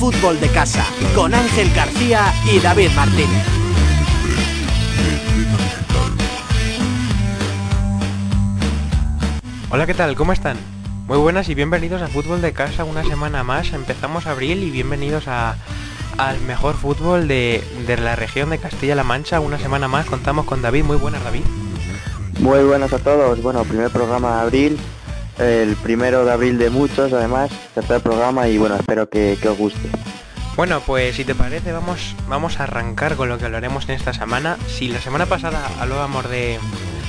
Fútbol de Casa con Ángel García y David Martínez. Hola, ¿qué tal? ¿Cómo están? Muy buenas y bienvenidos a Fútbol de Casa una semana más. Empezamos abril y bienvenidos a, al mejor fútbol de, de la región de Castilla-La Mancha. Una semana más contamos con David. Muy buenas, David. Muy buenas a todos. Bueno, primer programa de abril, el primero de abril de muchos, además, tercer programa y bueno, espero que, os guste. Bueno, pues si te parece, vamos, vamos a arrancar con lo que hablaremos en esta semana. Si la semana pasada hablábamos de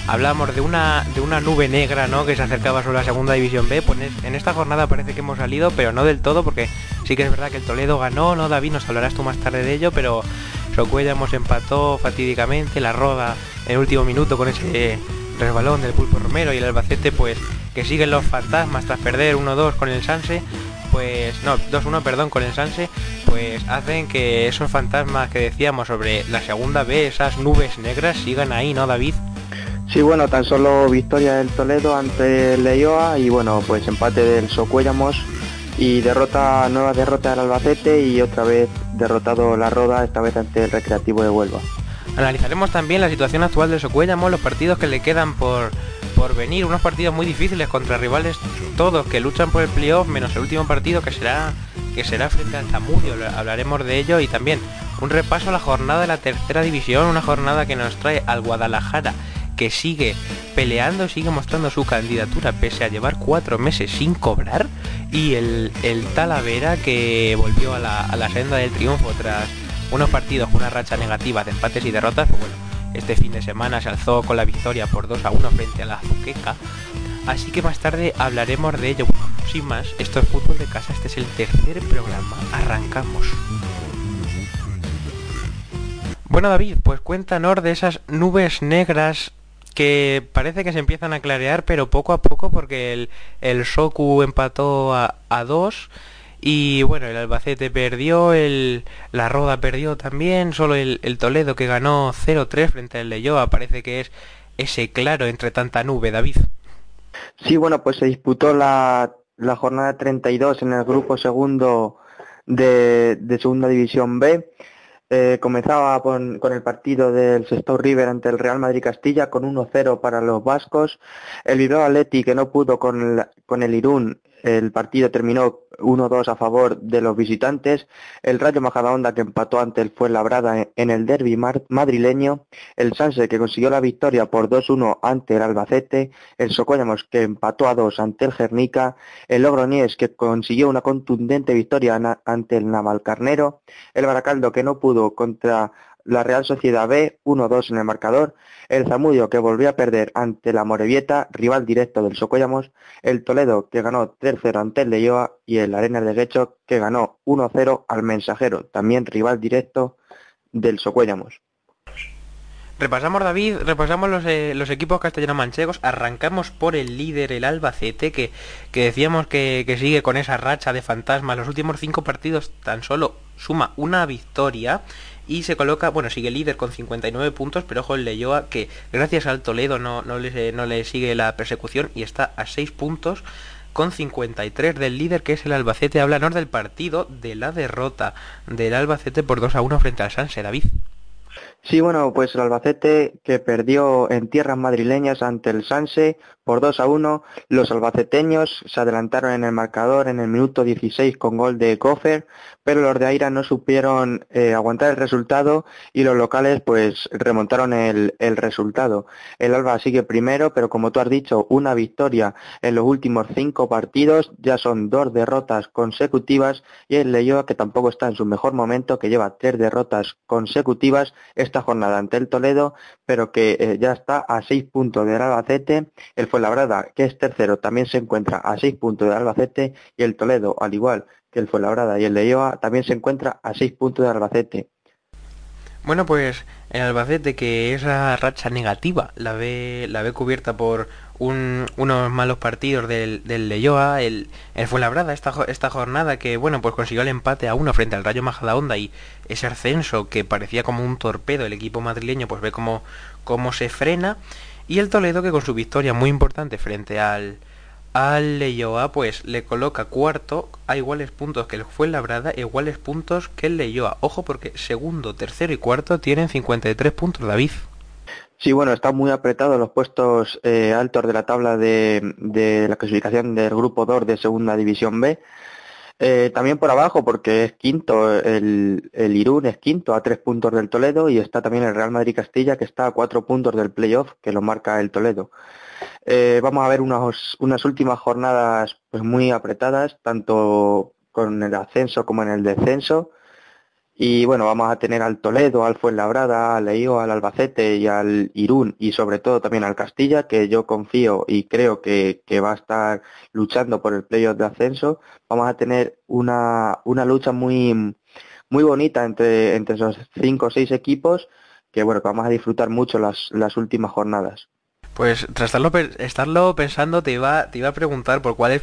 hablábamos de una de una nube negra, ¿no? Que se acercaba sobre la segunda división B, pues en esta jornada parece que hemos salido, pero no del todo, porque sí que es verdad que el Toledo ganó, ¿no? David, nos hablarás tú más tarde de ello, pero Socuellamos empató fatídicamente, la Roda en último minuto con ese resbalón del Pulpo Romero y el Albacete, pues que siguen los fantasmas tras perder 1-2 con el Sanse, pues no, 2-1, perdón, con el Sanse, pues hacen que esos fantasmas que decíamos sobre la segunda B, esas nubes negras, sigan ahí, ¿no, David? Sí, bueno, tan solo victoria del Toledo ante el y bueno, pues empate del Socuellamos y derrota, nueva derrota del Albacete y otra vez derrotado la Roda, esta vez ante el Recreativo de Huelva. Analizaremos también la situación actual del Socuellamos, los partidos que le quedan por, por venir, unos partidos muy difíciles contra rivales todos que luchan por el playoff, menos el último partido que será que será frente al Zamudio, hablaremos de ello y también un repaso a la jornada de la tercera división, una jornada que nos trae al Guadalajara que sigue peleando, sigue mostrando su candidatura pese a llevar cuatro meses sin cobrar y el, el Talavera que volvió a la, a la senda del triunfo tras unos partidos con una racha negativa de empates y derrotas, pues bueno, este fin de semana se alzó con la victoria por 2 a 1 frente a la Zuqueca. Así que más tarde hablaremos de ello. Sin más, esto es Fútbol de Casa, este es el tercer programa. Arrancamos. Bueno David, pues cuéntanos de esas nubes negras que parece que se empiezan a clarear, pero poco a poco porque el, Soku empató a, a dos y bueno, el Albacete perdió, el, la Roda perdió también, solo el, Toledo que ganó 0-3 frente al Leyoa parece que es ese claro entre tanta nube, David. Sí, bueno, pues se disputó la, la jornada 32 en el grupo segundo de, de segunda división B. Eh, comenzaba con, con, el partido del Sestao River ante el Real Madrid Castilla con 1-0 para los vascos. El Bilbao Atleti que no pudo con el, con el Irún el partido terminó 1-2 a favor de los visitantes. El Rayo Majadahonda que empató ante el Fuenlabrada en el derby madrileño. El Sanse que consiguió la victoria por 2-1 ante el Albacete. El Socuellamos que empató a 2 ante el Gernica. El Logroñés que consiguió una contundente victoria ante el Navalcarnero. El Baracaldo que no pudo contra la Real Sociedad B 1-2 en el marcador, el Zamudio que volvió a perder ante la Morevieta, rival directo del Socollamos, el Toledo que ganó 3-0 ante el Leyoa y el Arenas de Guecho que ganó 1-0 al Mensajero, también rival directo del Socuellamos. Repasamos David, repasamos los, eh, los equipos castellanos manchegos, arrancamos por el líder, el Albacete, que, que decíamos que, que, sigue con esa racha de fantasmas. Los últimos cinco partidos tan solo suma una victoria y se coloca, bueno, sigue líder con 59 puntos, pero ojo el Leyoa que gracias al Toledo no, no, le, no le sigue la persecución y está a 6 puntos con 53 del líder que es el Albacete. Háblanos del partido de la derrota del Albacete por 2 a 1 frente al Sanse, David. Sí, bueno, pues el Albacete que perdió en tierras madrileñas ante el Sanse por 2 a 1. Los albaceteños se adelantaron en el marcador en el minuto 16 con gol de Gofer, pero los de Aira no supieron eh, aguantar el resultado y los locales pues remontaron el, el, resultado. El Alba sigue primero, pero como tú has dicho, una victoria en los últimos cinco partidos, ya son dos derrotas consecutivas y el Leyoa que tampoco está en su mejor momento, que lleva tres derrotas consecutivas esta jornada ante el Toledo, pero que eh, ya está a seis puntos del Albacete. El Fuenlabrada, que es tercero, también se encuentra a seis puntos del Albacete y el Toledo, al igual que el Fuenlabrada y el de Ioa, también se encuentra a seis puntos del Albacete. Bueno, pues el Albacete que esa racha negativa la ve, la ve cubierta por un, unos malos partidos del, del Leyoa, el, el Fuenlabrada esta, esta jornada que bueno pues consiguió el empate a uno frente al Rayo Majadahonda y ese ascenso que parecía como un torpedo el equipo madrileño pues ve cómo, cómo se frena y el Toledo que con su victoria muy importante frente al, al Leyoa pues le coloca cuarto a iguales puntos que el Fuenlabrada, iguales puntos que el Leyoa. Ojo porque segundo, tercero y cuarto tienen 53 puntos, David. Sí, bueno, están muy apretados los puestos eh, altos de la tabla de, de, la clasificación del grupo 2 de Segunda División B. Eh, también por abajo, porque es quinto, el, el, Irún es quinto a tres puntos del Toledo y está también el Real Madrid Castilla, que está a cuatro puntos del playoff, que lo marca el Toledo. Eh, vamos a ver unas, unas últimas jornadas pues muy apretadas, tanto con el ascenso como en el descenso. Y bueno, vamos a tener al Toledo, al Fuenlabrada, al Leío, al Albacete y al Irún y sobre todo también al Castilla, que yo confío y creo que, que va a estar luchando por el playoff de ascenso. Vamos a tener una, una lucha muy, muy bonita entre, entre esos cinco o seis equipos que bueno, que vamos a disfrutar mucho las, las últimas jornadas. Pues tras estarlo, pensando te iba, te iba a preguntar por cuáles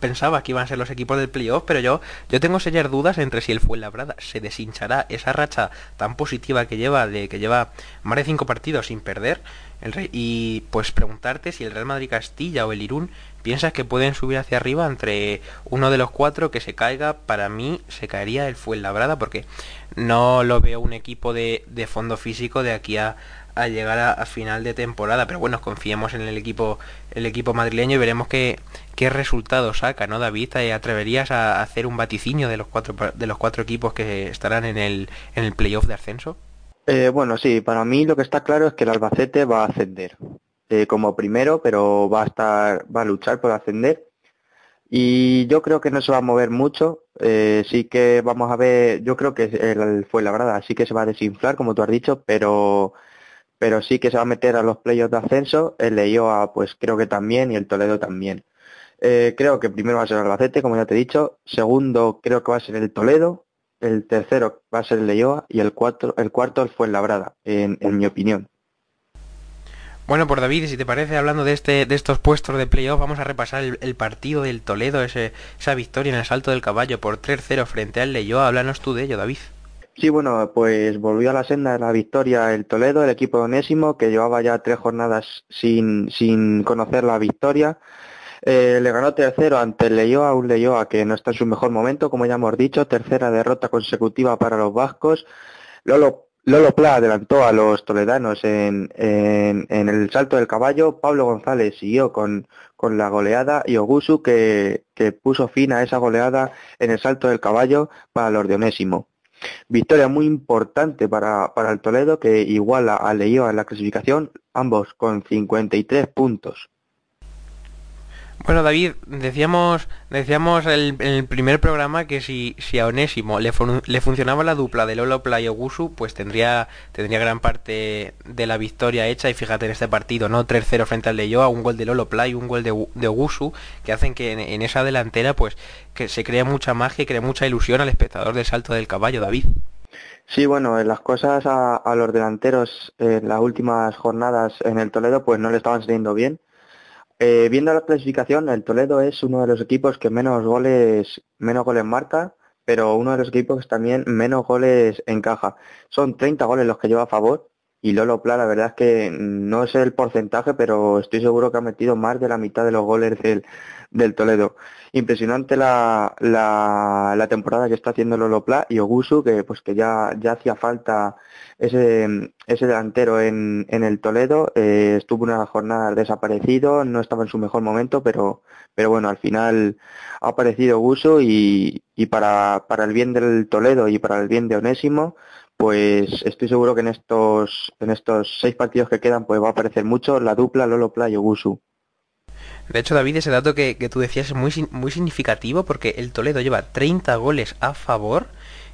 pensaba que iban a ser los equipos del playoff, pero yo, yo tengo serias dudas entre si el Fuenlabrada se deshinchará esa racha tan positiva que lleva, de que lleva más de cinco partidos sin perder, el rey, y pues preguntarte si el Real Madrid Castilla o el Irún piensas que pueden subir hacia arriba entre uno de los cuatro que se caiga, para mí se caería el Fuenlabrada porque no lo veo un equipo de, de fondo físico de aquí a a llegar a, final de temporada. Pero bueno, confiemos en el equipo, el equipo madrileño y veremos qué, qué resultado saca, ¿no, David? ¿Te atreverías a hacer un vaticinio de los cuatro de los cuatro equipos que estarán en el, en el playoff de ascenso? Eh, bueno, sí, para mí lo que está claro es que el Albacete va a ascender. Eh, como primero, pero va a estar, va a luchar por ascender. Y yo creo que no se va a mover mucho. Eh, sí que vamos a ver, yo creo que el, fue la verdad, sí que se va a desinflar, como tú has dicho, pero pero sí que se va a meter a los playoffs de ascenso, el Leioa pues creo que también y el Toledo también. Eh, creo que primero va a ser el Albacete, como ya te he dicho, segundo creo que va a ser el Toledo, el tercero va a ser el Leioa y el, cuatro, el cuarto el Fuenlabrada, en, en mi opinión. Bueno, por David, si te parece, hablando de este, de estos puestos de playoff, vamos a repasar el, partido del Toledo, ese, esa victoria en el salto del caballo por 3-0 frente al Leioa. Háblanos tú de ello, David. Sí, bueno, pues volvió a la senda de la victoria el Toledo, el equipo Onésimo, que llevaba ya tres jornadas sin, sin conocer la victoria. Eh, le ganó tercero ante el Leyoa, un Leyoa que no está en su mejor momento, como ya hemos dicho, tercera derrota consecutiva para los vascos. Lolo, Lolo Pla adelantó a los toledanos en, en, en, el salto del caballo, Pablo González siguió con, con la goleada y Ogusu que, que puso fin a esa goleada en el salto del caballo para los de Onésimo. Victoria muy importante para, para el Toledo que iguala a Leio en la clasificación, ambos con 53 puntos. Bueno, David, decíamos, decíamos en el, primer programa que si, si a Onésimo le, le, funcionaba la dupla de Lolo Play Ogusu, pues tendría, tendría gran parte de la victoria hecha. Y fíjate en este partido, ¿no? 3-0 frente al Leyoa, un gol de Lolo Play, un gol de, Ogusu, que hacen que en, esa delantera, pues, que se crea mucha magia y crea mucha ilusión al espectador del salto del caballo, David. Sí, bueno, las cosas a, a los delanteros en las últimas jornadas en el Toledo, pues no le estaban saliendo bien eh, viendo la clasificación, el Toledo es uno de los equipos que menos goles, menos goles marca, pero uno de los equipos que también menos goles encaja. Son 30 goles los que lleva a favor y Lolo Pla, la verdad es que no sé el porcentaje, pero estoy seguro que ha metido más de la mitad de los goles del, del Toledo. Impresionante la, la, la, temporada que está haciendo Lolo Pla y Ogusu, que pues que ya, ya hacía falta ese, ese delantero en, en el Toledo. Eh, estuvo una jornada desaparecido, no estaba en su mejor momento, pero, pero bueno, al final ha aparecido Ogusu y, y para, para el bien del Toledo y para el bien de Onésimo, pues estoy seguro que en estos, en estos seis partidos que quedan pues va a aparecer mucho la dupla Lolo Pla y Ogusu. De hecho, David, ese dato que, que tú decías es muy, muy significativo porque el Toledo lleva 30 goles a favor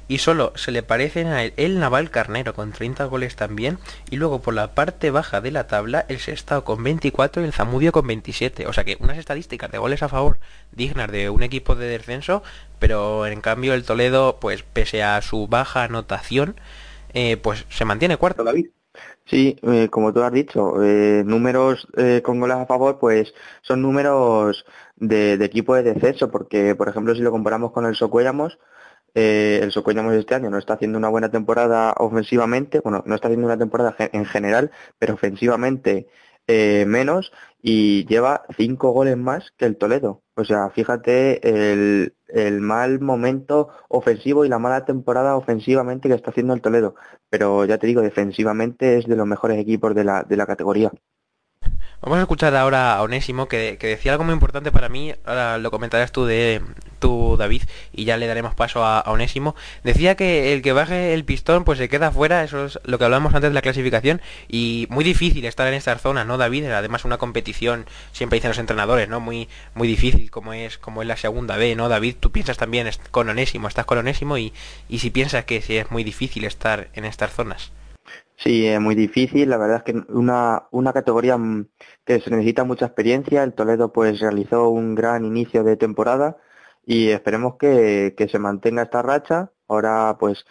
y solo se le parecen a él el Naval Carnero con 30 goles también. Y luego por la parte baja de la tabla el Sestao con 24 y el Zamudio con 27 o sea que unas estadísticas de goles a favor dignas de un equipo de descenso pero en cambio el Toledo pues pese a su baja anotación eh, pues se mantiene cuarto. David Sí, eh, como tú has dicho, eh, números eh, con goles a favor, pues son números de, de, equipo de descenso, porque, por ejemplo, si lo comparamos con el Socuellamos, eh, el Socuellamos este año no está haciendo una buena temporada ofensivamente, bueno, no está haciendo una temporada en general, pero ofensivamente menos y lleva cinco goles más que el Toledo. O sea, fíjate el, el, mal momento ofensivo y la mala temporada ofensivamente que está haciendo el Toledo. Pero ya te digo, defensivamente es de los mejores equipos de la, de la categoría. Vamos a escuchar ahora a Onésimo que, decía algo muy importante para mí, ahora lo comentarás tú de tú David y ya le daremos paso a, Onésimo. Decía que el que baje el pistón pues se queda fuera, eso es lo que hablábamos antes de la clasificación y muy difícil estar en esta zona, ¿no David? Además una competición, siempre dicen los entrenadores, ¿no? Muy muy difícil como es como es la segunda B, ¿no David? Tú piensas también con Onésimo, estás con Onésimo y, y si piensas que si es muy difícil estar en estas zonas. Sí, es muy difícil. La verdad es que una, una categoría mm, que se necesita mucha experiencia. El Toledo pues realizó un gran inicio de temporada y esperemos que, que se mantenga esta racha. Ahora pues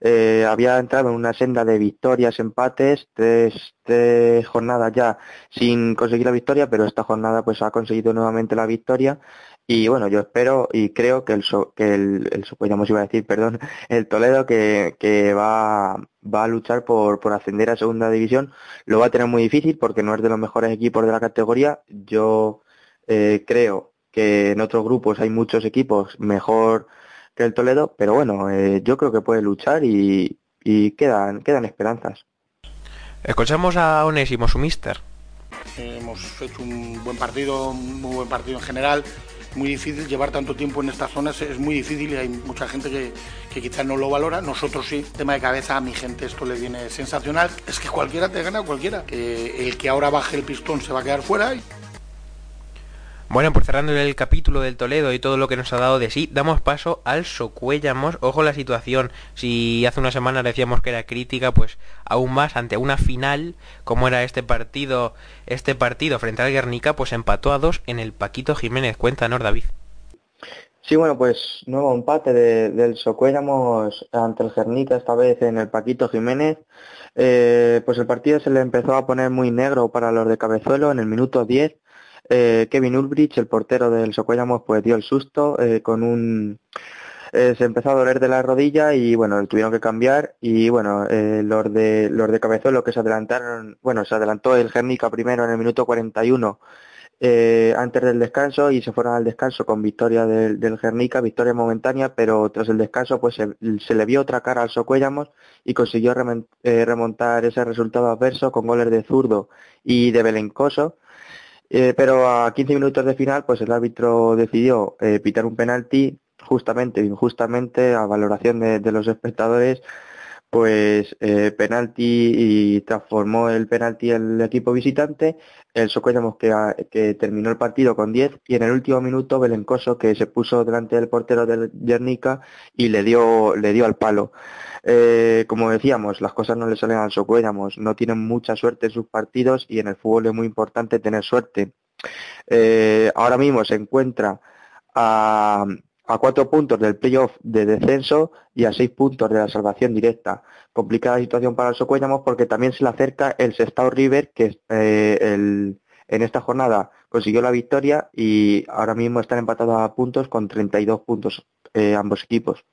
eh, había entrado en una senda de victorias, empates, tres, tres jornadas ya sin conseguir la victoria, pero esta jornada pues ha conseguido nuevamente la victoria y bueno, yo espero y creo que el, que el, el iba a decir, perdón, el Toledo que, que va, va a luchar por, por ascender a segunda división, lo va a tener muy difícil porque no es de los mejores equipos de la categoría. Yo eh, creo que en otros grupos hay muchos equipos mejor que el Toledo, pero bueno, eh, yo creo que puede luchar y, y quedan, quedan esperanzas. Escuchamos a Onésimo, su mister. hemos hecho un buen partido, un muy buen partido en general muy difícil llevar tanto tiempo en estas zonas, es muy difícil y hay mucha gente que, que quizás no lo valora. Nosotros sí, tema de cabeza, a mi gente esto le viene sensacional. Es que cualquiera te gana, cualquiera. el que ahora baje el pistón se va a quedar fuera. Bueno, por cerrando el capítulo del Toledo y todo lo que nos ha dado de sí, damos paso al Socuellamos. Ojo la situación, si hace una semana decíamos que era crítica, pues aún más ante una final, como era este partido, este partido frente al Guernica, pues empató a dos en el Paquito Jiménez. Cuéntanos, David. Sí, bueno, pues nuevo empate del Socuellamos ante el Guernica, esta vez en el Paquito Jiménez. Eh, pues el partido se le empezó a poner muy negro para los de Cabezuelo en el minuto 10 eh, Kevin Ulbrich, el portero del Socuellamos, pues dio el susto eh, con un... Eh, se empezó a doler de la rodilla y bueno, tuvieron que cambiar y bueno, los de los de Cabezuelo que se adelantaron, bueno, se adelantó el Gernica primero en el minuto 41 antes del descanso y se fueron al descanso con victoria del, del Gernica, victoria momentánea, pero tras el descanso pues se, le vio otra cara al Socuellamos y consiguió remontar ese resultado adverso con goles de zurdo y de Belencoso eh, pero a 15 minutos de final, pues el árbitro decidió eh, pitar un penalti, justamente, injustamente, a valoración de, los espectadores, pues eh, penalti y transformó el penalti el equipo visitante. El Socuellamos que, que terminó el partido con 10 y en el último minuto Belencoso que se puso delante del portero del Guernica y le dio, le dio al palo. Eh, como decíamos, las cosas no le salen al Socuellamos, no tienen mucha suerte en sus partidos y en el fútbol es muy importante tener suerte. Eh, ahora mismo se encuentra a, a cuatro puntos del playoff de descenso y a seis puntos de la salvación directa. Complicada situación para el Socuellamos porque también se le acerca el Sestao River que eh, en esta jornada consiguió la victoria y ahora mismo están empatados a puntos con 32 puntos eh, ambos equipos.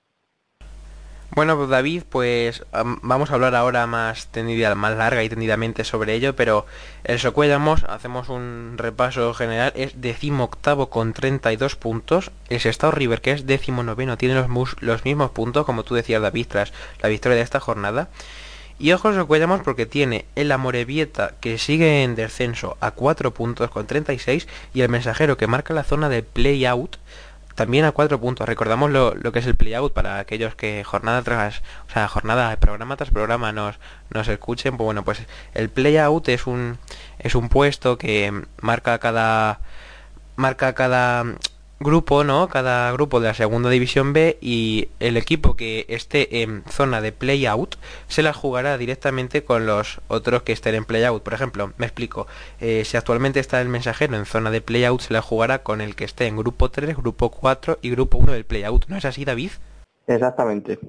Bueno, pues David, pues vamos a hablar ahora más tendida, más larga y tendidamente sobre ello, pero el Socuellamos, hacemos un repaso general, es decimoctavo con 32 puntos, el Estado River, que es décimo noveno, tiene los, mismos puntos, como tú decías David, tras la victoria de esta jornada. Y ojo Socuellamos porque tiene el Amorebieta que sigue en descenso a 4 puntos con 36 y el Mensajero que marca la zona de play-out también a cuatro puntos. Recordamos lo, que es el playout para aquellos que jornada tras, o sea, jornada, programa tras programa nos, nos escuchen. Pues bueno, pues el playout es un, es un puesto que marca cada, marca cada grupo, ¿no? Cada grupo de la segunda división B y el equipo que esté en zona de play-out se la jugará directamente con los otros que estén en play-out. Por ejemplo, me explico, eh, si actualmente está el mensajero en zona de play-out se la jugará con el que esté en grupo 3, grupo 4 y grupo 1 del play-out. ¿No es así, David? Exactamente.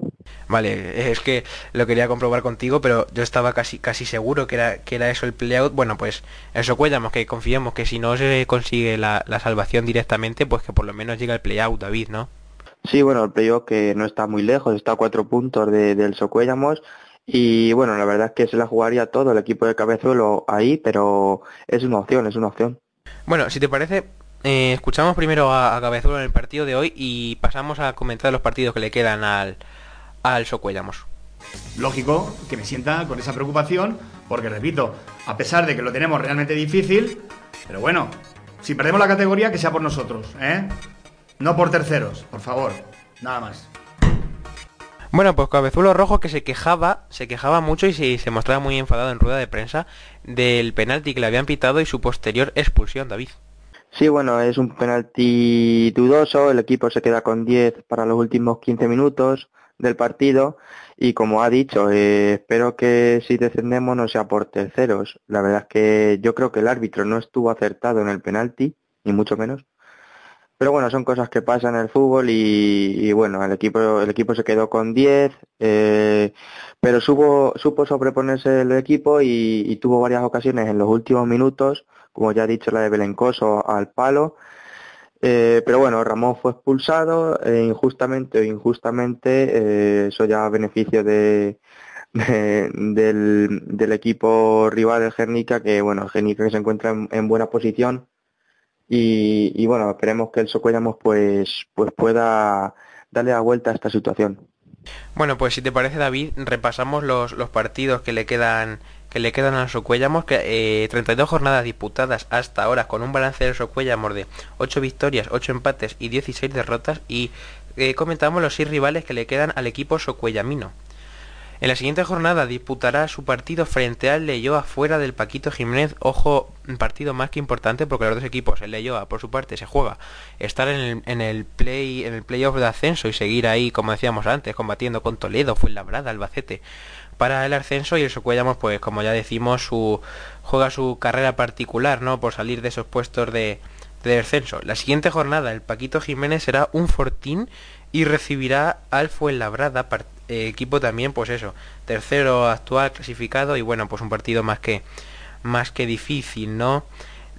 Vale, es que lo quería comprobar contigo, pero yo estaba casi casi seguro que era que era eso el playout. Bueno, pues eso cuidamos, que confiemos que si no se consigue la, salvación directamente, pues que por lo menos llega el playout, David, ¿no? Sí, bueno, el playout que no está muy lejos, está a cuatro puntos de, del Socuellamos Y bueno, la verdad es que se la jugaría todo el equipo de Cabezuelo ahí, pero es una opción, es una opción. Bueno, si te parece, eh, escuchamos primero a, Cabezuelo en el partido de hoy y pasamos a comentar los partidos que le quedan al, al Socuellamos. Lógico que me sienta con esa preocupación, porque repito, a pesar de que lo tenemos realmente difícil, pero bueno, si perdemos la categoría, que sea por nosotros, ¿eh? No por terceros, por favor. Nada más. Bueno, pues Cabezuelo Rojo que se quejaba, se quejaba mucho y se, mostraba muy enfadado en rueda de prensa del penalti que le habían pitado y su posterior expulsión, David. Sí, bueno, es un penalti dudoso, el equipo se queda con 10 para los últimos 15 minutos del partido y como ha dicho, eh, espero que si descendemos no sea por terceros. La verdad es que yo creo que el árbitro no estuvo acertado en el penalti, ni mucho menos. Pero bueno, son cosas que pasan en el fútbol y, bueno, el equipo el equipo se quedó con 10, eh, pero supo, supo sobreponerse el equipo y, tuvo varias ocasiones en los últimos minutos, como ya he dicho la de Belencoso al palo. Eh, pero bueno, Ramón fue expulsado e injustamente o injustamente, eh, eso ya a beneficio de, del, equipo rival, el Gernica, que bueno, el Gernica que se encuentra en buena posición y, bueno, esperemos que el Socuellamos pues, pues pueda darle la vuelta a esta situación. Bueno, pues si te parece David, repasamos los, los partidos que le quedan que le quedan al Socuellamos, que eh, 32 jornadas disputadas hasta ahora con un balance del Socuellamos de 8 victorias, 8 empates y 16 derrotas y eh, comentamos los 6 rivales que le quedan al equipo Socuellamino. En la siguiente jornada disputará su partido frente al Leyoa fuera del Paquito Jiménez. Ojo, partido más que importante porque los dos equipos, el Leyoa por su parte se juega estar en el, en el play en el playoff de ascenso y seguir ahí, como decíamos antes, combatiendo con Toledo, Fuenlabrada, Albacete para el ascenso y el Socuellamos, pues como ya decimos, su juega su carrera particular, ¿no? Por salir de esos puestos de, de descenso. La siguiente jornada, el Paquito Jiménez será un fortín y recibirá al Fuenlabrada, eh, equipo también, pues eso, tercero actual clasificado y bueno, pues un partido más que más que difícil, ¿no?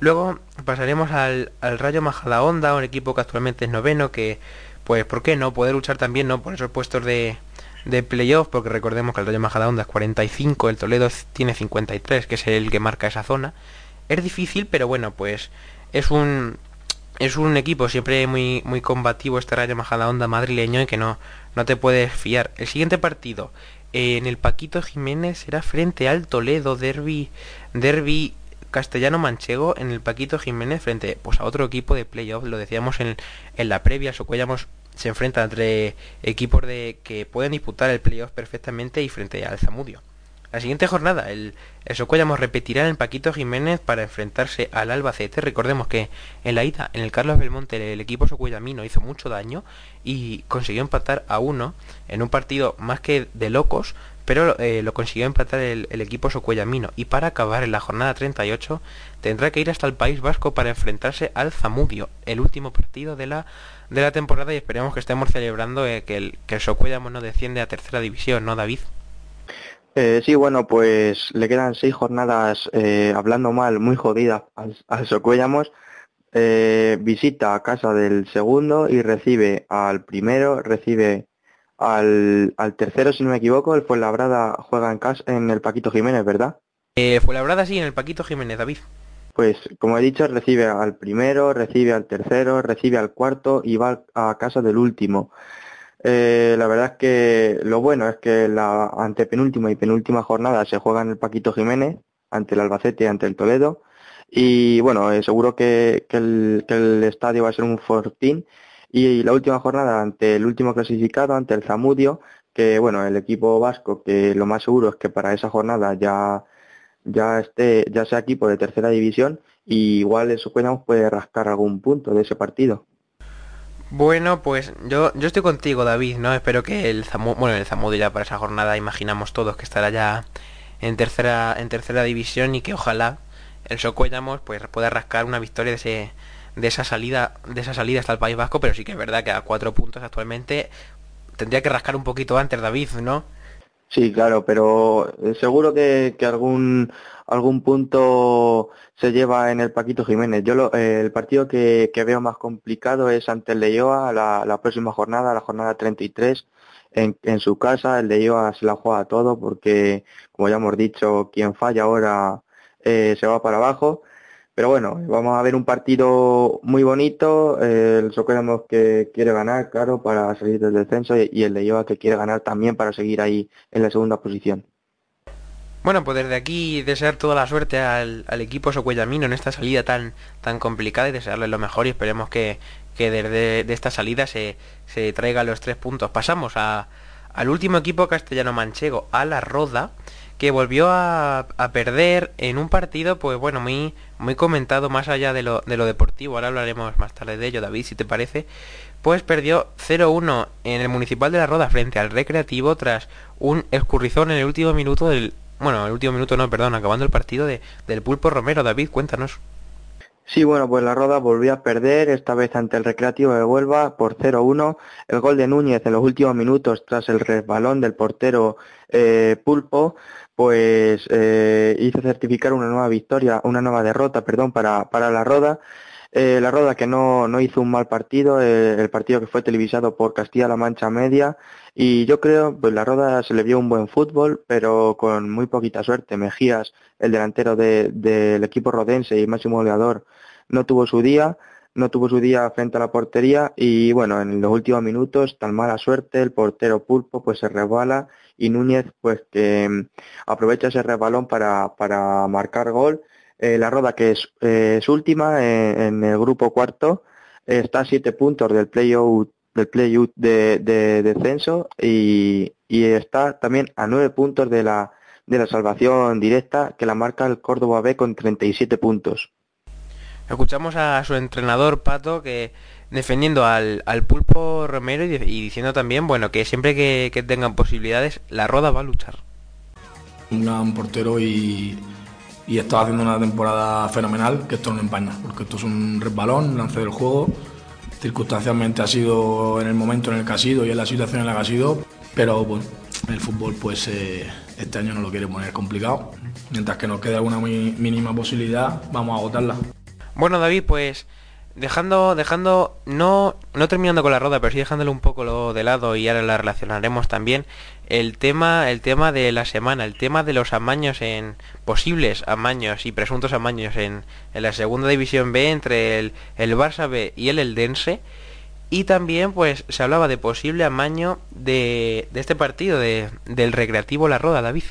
Luego pasaremos al, al Rayo Majadahonda, un equipo que actualmente es noveno, que pues ¿por qué no? Poder luchar también, ¿no? Por esos puestos de, de playoff, porque recordemos que el Rayo Majadahonda es 45, el Toledo tiene 53, que es el que marca esa zona. Es difícil, pero bueno, pues es un es un equipo siempre muy muy combativo este Rayo Majadahonda madrileño y que no no te puedes fiar. El siguiente partido en el Paquito Jiménez será frente al Toledo Derby Derby castellano manchego en el Paquito Jiménez frente pues a otro equipo de playoff, lo decíamos en, en la previa, Socuellamos se enfrenta entre equipos de que pueden disputar el playoff perfectamente y frente al Zamudio. La siguiente jornada, el, el repetirá en el Paquito Jiménez para enfrentarse al Albacete. Recordemos que en la ida, en el Carlos Belmonte, el equipo socuellamino hizo mucho daño y consiguió empatar a uno en un partido más que de locos, pero eh, lo consiguió empatar el, equipo socuellamino. Y para acabar en la jornada 38, tendrá que ir hasta el País Vasco para enfrentarse al Zamudio, el último partido de la, de la temporada y esperemos que estemos celebrando eh, que, el, que el no desciende a tercera división, ¿no, David? Eh, sí, bueno, pues le quedan seis jornadas eh, hablando mal, muy jodidas al, al Socuellamos. Eh, visita a casa del segundo y recibe al primero, recibe al, al tercero, si no me equivoco. El Fuenlabrada juega en casa en el Paquito Jiménez, ¿verdad? Eh, Fuenlabrada sí, en el Paquito Jiménez, David. Pues como he dicho, recibe al primero, recibe al tercero, recibe al cuarto y va a casa del último. Eh, la verdad es que lo bueno es que la antepenúltima y penúltima jornada se juega en el Paquito Jiménez, ante el Albacete ante el Toledo. Y bueno, eh, seguro que, el, estadio va a ser un fortín. Y, la última jornada ante el último clasificado, ante el Zamudio, que bueno, el equipo vasco, que lo más seguro es que para esa jornada ya, ya esté, ya sea equipo de tercera división, y igual eso puede rascar algún punto de ese partido. Bueno, pues yo, yo estoy contigo, David, ¿no? Espero que el Zamudio, bueno, el Zamudio ya para esa jornada imaginamos todos que estará ya en tercera, en tercera división y que ojalá el Socuellamos pues pueda rascar una victoria de ese, de esa salida, de esa salida hasta el País Vasco, pero sí que es verdad que a cuatro puntos actualmente tendría que rascar un poquito antes, David, ¿no? Sí, claro, pero eh, seguro que, que algún algún punto se lleva en el Paquito Jiménez. Yo lo, eh, el partido que, que, veo más complicado es ante el Leioa la, la próxima jornada, la jornada 33, en, en su casa. El Leioa se la juega todo porque, como ya hemos dicho, quien falla ahora eh, se va para abajo. Pero bueno, vamos a ver un partido muy bonito. Eh, el Soquedamos que quiere ganar, claro, para salir del descenso y, el Leioa que quiere ganar también para seguir ahí en la segunda posición. Bueno, pues desde aquí desear toda la suerte al, equipo Socuellamino en esta salida tan, tan complicada y desearle lo mejor y esperemos que, que desde de esta salida se, se traiga los tres puntos. Pasamos a, al último equipo castellano manchego, a la Roda, que volvió a, a, perder en un partido, pues bueno, muy, muy comentado más allá de lo, de lo deportivo. Ahora hablaremos más tarde de ello, David, si te parece. Pues perdió 0-1 en el Municipal de la Roda frente al Recreativo tras un escurrizón en el último minuto del bueno, el último minuto no, perdón, acabando el partido de, del Pulpo Romero. David, cuéntanos. Sí, bueno, pues la Roda volvió a perder, esta vez ante el Recreativo de Huelva por 0-1. El gol de Núñez en los últimos minutos tras el resbalón del portero eh, Pulpo, pues eh, hizo certificar una nueva victoria, una nueva derrota, perdón, para, para la Roda. Eh, la Roda que no, no hizo un mal partido, eh, el partido que fue televisado por Castilla-La Mancha Media, y yo creo, pues la Roda se le vio un buen fútbol, pero con muy poquita suerte. Mejías, el delantero del de, equipo rodense y máximo goleador, no tuvo su día, no tuvo su día frente a la portería, y bueno, en los últimos minutos, tan mala suerte, el portero Pulpo pues se resbala, y Núñez pues que mm, aprovecha ese resbalón para, para marcar gol, eh, la Roda, que es, eh, última eh, en el grupo cuarto, está a siete puntos del playout del de, de, descenso y, y, está también a nueve puntos de la, de la salvación directa que la marca el Córdoba B con 37 puntos. Escuchamos a su entrenador Pato que defendiendo al, al Pulpo Romero y, diciendo también bueno que siempre que, que tengan posibilidades la Roda va a luchar. Un gran portero y y está haciendo una temporada fenomenal que esto no empaña, porque esto es un resbalón, lance del juego. Circunstancialmente ha sido en el momento en el que ha sido y en la situación en la que ha sido, pero bueno, el fútbol pues eh, este año no lo quiere poner complicado. Mientras que nos quede alguna mínima posibilidad, vamos a agotarla. Bueno David, pues dejando, dejando, no, no terminando con la roda, pero sí dejándolo un poco lo de lado y ahora la relacionaremos también, el tema, el tema de la semana, el tema de los amaños en, posibles amaños y presuntos amaños en, la segunda división B entre el, el Barça B y el Eldense, y también pues se hablaba de posible amaño de, de este partido, de, del Recreativo La Roda, David.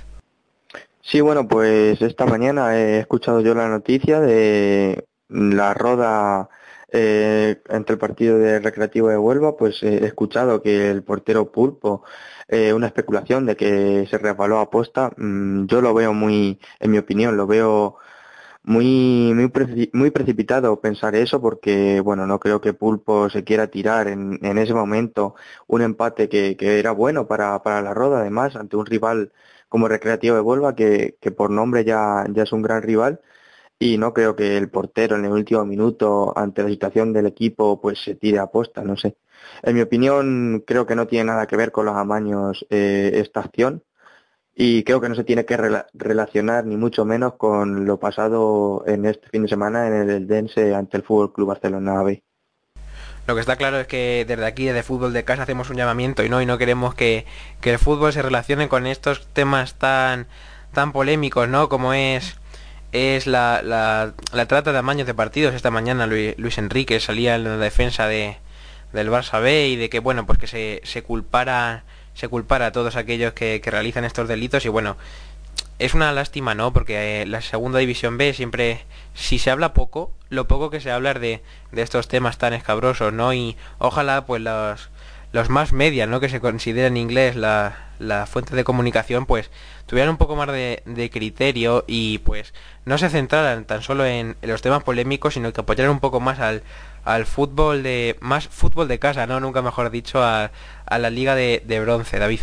Sí, bueno, pues esta mañana he escuchado yo la noticia de la Roda eh, entre el partido de Recreativo de Huelva, pues eh, he escuchado que el portero Pulpo, eh, una especulación de que se resbaló a posta, mmm, yo lo veo muy, en mi opinión, lo veo muy, muy, preci muy precipitado pensar eso porque, bueno, no creo que Pulpo se quiera tirar en, en ese momento un empate que, que era bueno para, para la Roda, además, ante un rival como Recreativo de Huelva, que, que por nombre ya, ya es un gran rival y no creo que el portero en el último minuto ante la situación del equipo pues se tire a posta, no sé. En mi opinión creo que no tiene nada que ver con los amaños eh, esta acción y creo que no se tiene que rela relacionar ni mucho menos con lo pasado en este fin de semana en el Eldense ante el Fútbol Club Barcelona B. Lo que está claro es que desde aquí, desde Fútbol de Casa, hacemos un llamamiento y no, y no queremos que, que el fútbol se relacione con estos temas tan, tan polémicos, ¿no? Como es es la, la, la, trata de amaños de partidos. Esta mañana Luis, Enrique salía en la defensa de, del Barça B y de que bueno pues que se, se culpara se culpara a todos aquellos que, que, realizan estos delitos. Y bueno es una lástima no porque eh, la segunda división B siempre si se habla poco lo poco que se habla de, de estos temas tan escabrosos no y ojalá pues los los más media, ¿no? Que se considera en inglés la, la fuente de comunicación, pues tuvieran un poco más de, de, criterio y pues no se centraran tan solo en, los temas polémicos, sino que apoyaran un poco más al, al fútbol de, más fútbol de casa, ¿no? Nunca mejor dicho, a, a la liga de, de, bronce, David.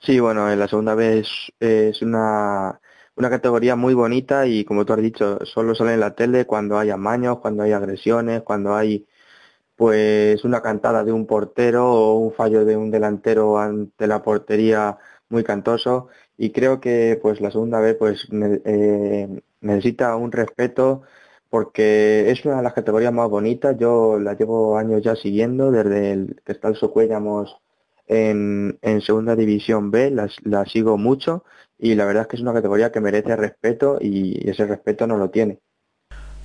Sí, bueno, en la segunda vez es una, una categoría muy bonita y como tú has dicho, solo sale en la tele cuando hay amaños, cuando hay agresiones, cuando hay pues una cantada de un portero o un fallo de un delantero ante la portería muy cantoso y creo que pues la segunda vez pues eh, necesita un respeto porque es una de las categorías más bonitas, yo la llevo años ya siguiendo, desde el que está el en, en segunda división B, la, la sigo mucho y la verdad es que es una categoría que merece respeto y ese respeto no lo tiene.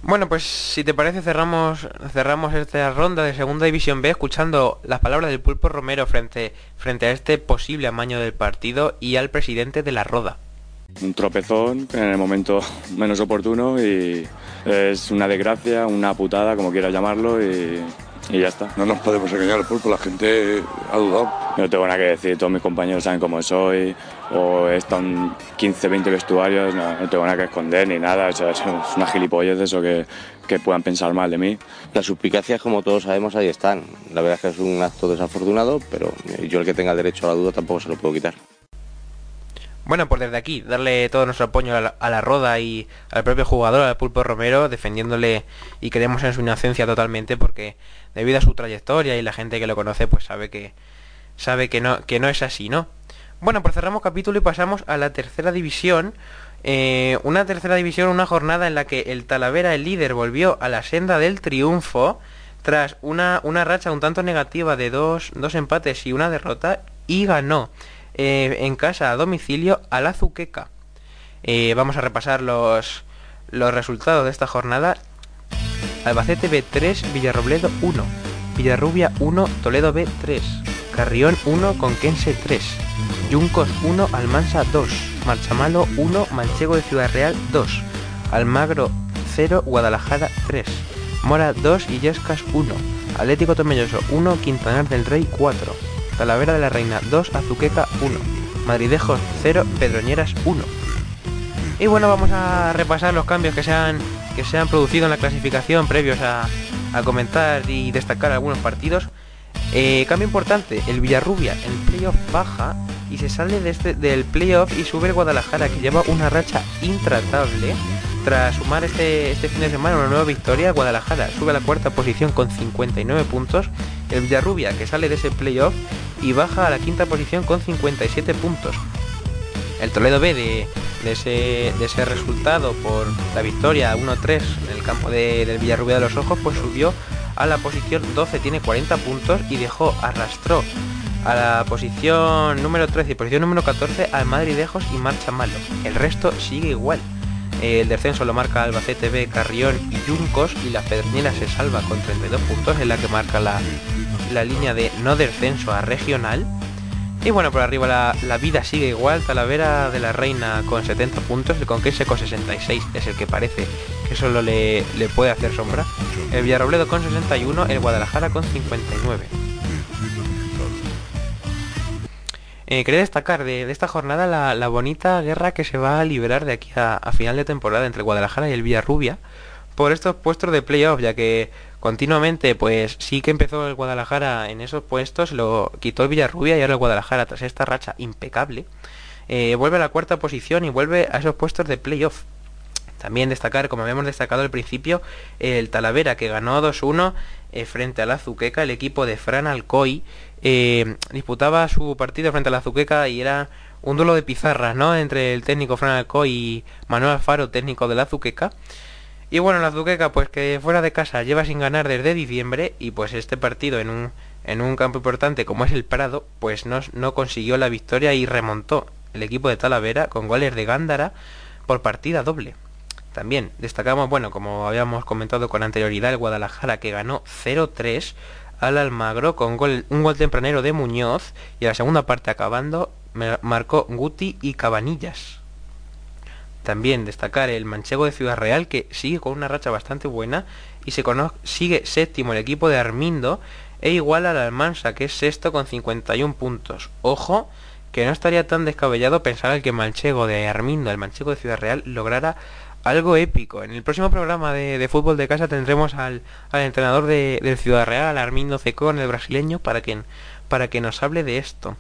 Bueno, pues si te parece cerramos cerramos esta ronda de Segunda División B escuchando las palabras del Pulpo Romero frente, frente a este posible amaño del partido y al presidente de la Roda. Un tropezón en el momento menos oportuno y es una desgracia, una putada, como quieras llamarlo, y, y ya está. No nos podemos engañar al pulpo, la gente ha dudado. No tengo nada que decir, todos mis compañeros saben cómo soy, o he estado en 15, 20 vestuarios, no, no tengo nada que esconder ni nada, o sea, es una gilipollez eso que, que puedan pensar mal de mí. Las suspicacias, como todos sabemos, ahí están. La verdad es que es un acto desafortunado, pero yo el que tenga derecho a la duda tampoco se lo puedo quitar. Bueno, pues desde aquí, darle todo nuestro apoyo a la, a Roda y al propio jugador, al Pulpo Romero, defendiéndole y creemos en su inocencia totalmente porque debido a su trayectoria y la gente que lo conoce, pues sabe que sabe que no, que no es así, ¿no? Bueno, pues cerramos capítulo y pasamos a la tercera división. Eh, una tercera división, una jornada en la que el Talavera, el líder, volvió a la senda del triunfo tras una, una racha un tanto negativa de dos, dos empates y una derrota y ganó eh, en casa a domicilio a la Zuqueca. Eh, vamos a repasar los, los resultados de esta jornada. Albacete B3, Villarrobledo 1, Villarrubia 1, Toledo B3, Carrión 1, Conquense 3, Yuncos 1, Almansa 2, Marchamalo 1, Manchego de Ciudad Real 2, Almagro 0, Guadalajara 3, Mora 2, Illescas 1, Atlético Tomelloso 1, Quintanar del Rey 4, Talavera de la Reina 2, Azuqueca 1, Madridejos 0, Pedroñeras 1. Y bueno, vamos a repasar los cambios que se han, que se han producido en la clasificación previos a, comentar y destacar algunos partidos. Eh, cambio importante, el Villarrubia, el playoff baja y se sale de este, del playoff y sube el Guadalajara que lleva una racha intratable. Tras sumar este, este fin de semana una nueva victoria, Guadalajara sube a la cuarta posición con 59 puntos. El Villarrubia que sale de ese playoff y baja a la quinta posición con 57 puntos. El Toledo B de, de, ese, de ese, resultado por la victoria 1-3 en el campo de, del Villarrubia de los Ojos, pues subió a la posición 12, tiene 40 puntos y dejó, arrastró a la posición número 13 y posición número 14 al Madridejos y Marcha Malo. El resto sigue igual. El descenso lo marca Albacete B, Carrión y Yuncos y la Pedernera se salva con 32 puntos, en la que marca la, la línea de no descenso a regional. Y bueno, por arriba la, la, vida sigue igual, Talavera de la Reina con 70 puntos, el Conquense con 66 es el que parece que solo le, le puede hacer sombra. El Villarrobledo con 61, el Guadalajara con 59. Eh, quería destacar de, esta jornada la, bonita guerra que se va a liberar de aquí a, final de temporada entre Guadalajara y el Villarrubia por estos puestos de playoff, ya que continuamente, pues sí que empezó el Guadalajara en esos puestos, lo quitó el Villarrubia y ahora el Guadalajara, tras esta racha impecable, eh, vuelve a la cuarta posición y vuelve a esos puestos de playoff. También destacar, como habíamos destacado al principio, el Talavera que ganó 2-1 eh, frente a la Zuqueca, el equipo de Fran Alcoy eh, disputaba su partido frente a la Zuqueca y era un duelo de pizarras, ¿no? Entre el técnico Fran Alcoy y Manuel Alfaro, técnico de la Zuqueca. Y bueno, la Zuqueca, pues que fuera de casa lleva sin ganar desde diciembre y pues este partido en un, en un campo importante como es el Prado, pues no, no consiguió la victoria y remontó el equipo de Talavera con goles de Gándara por partida doble. También destacamos, bueno, como habíamos comentado con anterioridad, el Guadalajara que ganó 0-3 al Almagro con gol, un gol tempranero de Muñoz y a la segunda parte acabando marcó Guti y Cabanillas. También destacar el manchego de Ciudad Real que sigue con una racha bastante buena y se sigue séptimo el equipo de Armindo e igual al Almansa que es sexto con 51 puntos. Ojo que no estaría tan descabellado pensar que el manchego de Armindo, el manchego de Ciudad Real, lograra algo épico. En el próximo programa de, de fútbol de casa tendremos al, al entrenador de, de, Ciudad Real, al Armindo Cecón, el brasileño, para que, para que nos hable de esto.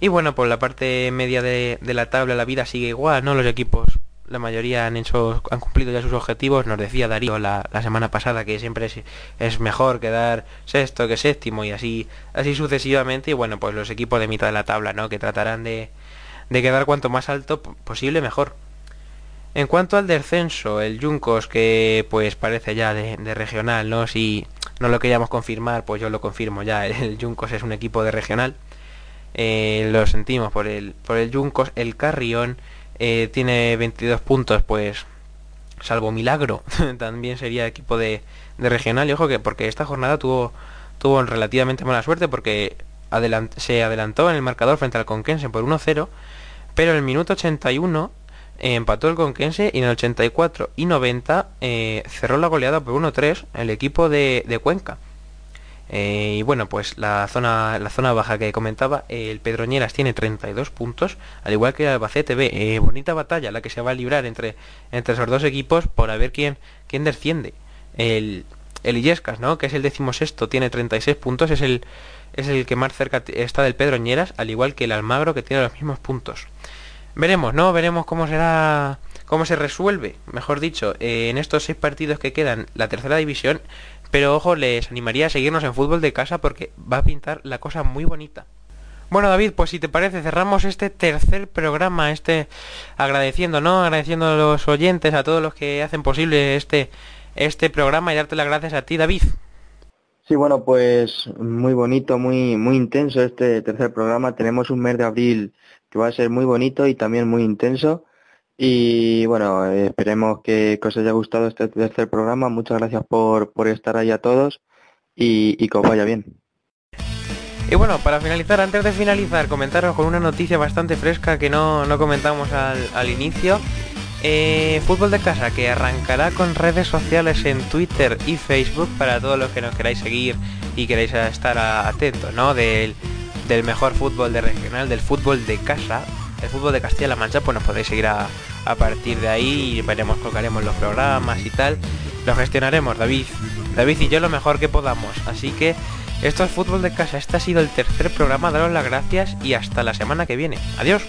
Y bueno, por la parte media de, de, la tabla la vida sigue igual, ¿no? Los equipos, la mayoría han hecho, han cumplido ya sus objetivos. Nos decía Darío la, la semana pasada que siempre es, es, mejor quedar sexto que séptimo y así, así sucesivamente. Y bueno, pues los equipos de mitad de la tabla, ¿no? Que tratarán de, de quedar cuanto más alto posible mejor. En cuanto al descenso, el Juncos, que pues parece ya de, regional, ¿no? Si no lo queríamos confirmar, pues yo lo confirmo ya, el Juncos es un equipo de regional. Eh, lo sentimos por el, por el Juncos, el Carrión eh, tiene 22 puntos, pues salvo milagro, también sería equipo de, de regional. Y ojo que porque esta jornada tuvo, tuvo relativamente mala suerte porque se adelantó en el marcador frente al Conquense por 1-0, pero en el minuto 81 eh, empató el Conquense y en el 84 y 90 eh, cerró la goleada por 1-3 el equipo de, Cuenca. Eh, y bueno, pues la zona, la zona baja que comentaba, el Pedroñeras tiene 32 puntos, al igual que el Albacete B. bonita batalla la que se va a librar entre, entre esos dos equipos por a ver quién, quién desciende. El, el Illescas, ¿no? que es el decimosexto, tiene 36 puntos, es el, es el que más cerca está del Pedroñeras, al igual que el Almagro que tiene los mismos puntos. Veremos, ¿no? Veremos cómo será, cómo se resuelve, mejor dicho, eh, en estos seis partidos que quedan la tercera división. Pero ojo, les animaría a seguirnos en fútbol de casa porque va a pintar la cosa muy bonita. Bueno David, pues si te parece cerramos este tercer programa, este agradeciendo, ¿no? Agradeciendo a los oyentes, a todos los que hacen posible este, este programa y darte las gracias a ti David. Sí, bueno, pues muy bonito, muy, muy intenso este tercer programa. Tenemos un mes de abril que va a ser muy bonito y también muy intenso. Y bueno, esperemos que, os haya gustado este tercer programa. Muchas gracias por, por estar ahí a todos y, que os vaya bien. Y bueno, para finalizar, antes de finalizar, comentaros con una noticia bastante fresca que no, no comentamos al, al inicio. Eh, fútbol de casa que arrancará con redes sociales en Twitter y Facebook para todos los que nos queráis seguir y queráis estar atentos, ¿no? Del, mejor fútbol de regional, del fútbol de casa, el fútbol de Castilla-La Mancha, pues nos podéis seguir a, partir de ahí y veremos, colocaremos los programas y tal. Lo gestionaremos, David. David y yo lo mejor que podamos. Así que esto es fútbol de casa. Este ha sido el tercer programa. Daros las gracias y hasta la semana que viene. Adiós.